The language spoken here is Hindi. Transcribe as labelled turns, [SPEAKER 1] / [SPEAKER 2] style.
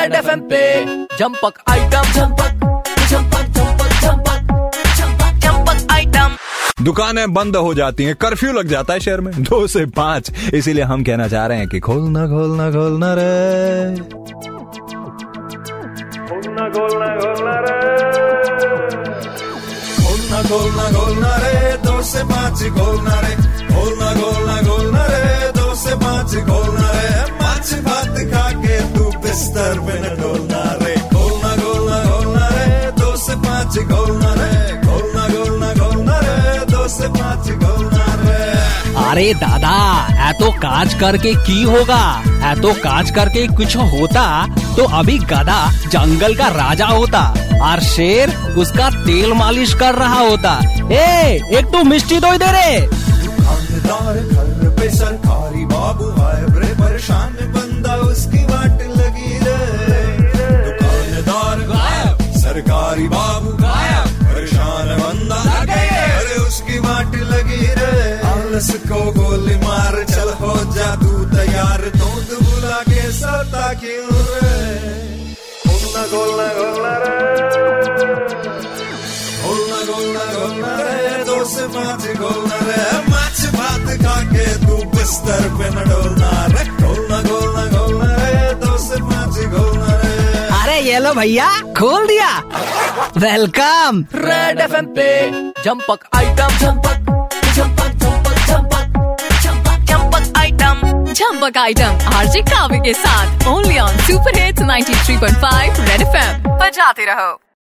[SPEAKER 1] रेड एफ़ पे जंपक आइटम जंपक जंपक जंपक जंपक जंपक जंपक आइटम
[SPEAKER 2] दुकानें बंद हो जाती हैं कर्फ्यू लग जाता है शहर में। दो से पाँच। इसीलिए हम कहना चाह रहे हैं कि खोलना खोलना खोलना रे। खोलना खोलना खोलना रे। खोलना खोलना खोलना रे। दो से पाँच खोलना रे। खोलना खोलना खोलना रे। दो से पाँच खोलना रे। भात खा के
[SPEAKER 3] अरे दादा है तो काज करके की होगा? है तो काज करके कुछ होता तो अभी गधा जंगल का राजा होता, और शेर उसका तेल मालिश कर रहा होता। ए, एक तो मिस्टी दो दे रे।
[SPEAKER 2] सरकारी बाबू गायब परेशान बंदा अरे उसकी वाट लगी रे। आलस को गोली मार, चल हो जा तू तैयार। दूध बुला के सता क्यों रे? गोलना गोलना गोलना रे। गोलना गोलना गोलना रे। दो से पाँच गोलना रे। माछ भात खा के तू बिस्तर पे न डोलना रे। गोलना
[SPEAKER 3] अरे ये लो भैया खोल दिया। वेलकम।
[SPEAKER 1] रेड एफएम पे जंपक आइटम। जंपक जंपक जंपक जंपक जंपक जंपक आइटम।
[SPEAKER 4] जंपक आइटम आरजे काव्य के साथ only on super hits 93.5 Red FM बजाते रहो।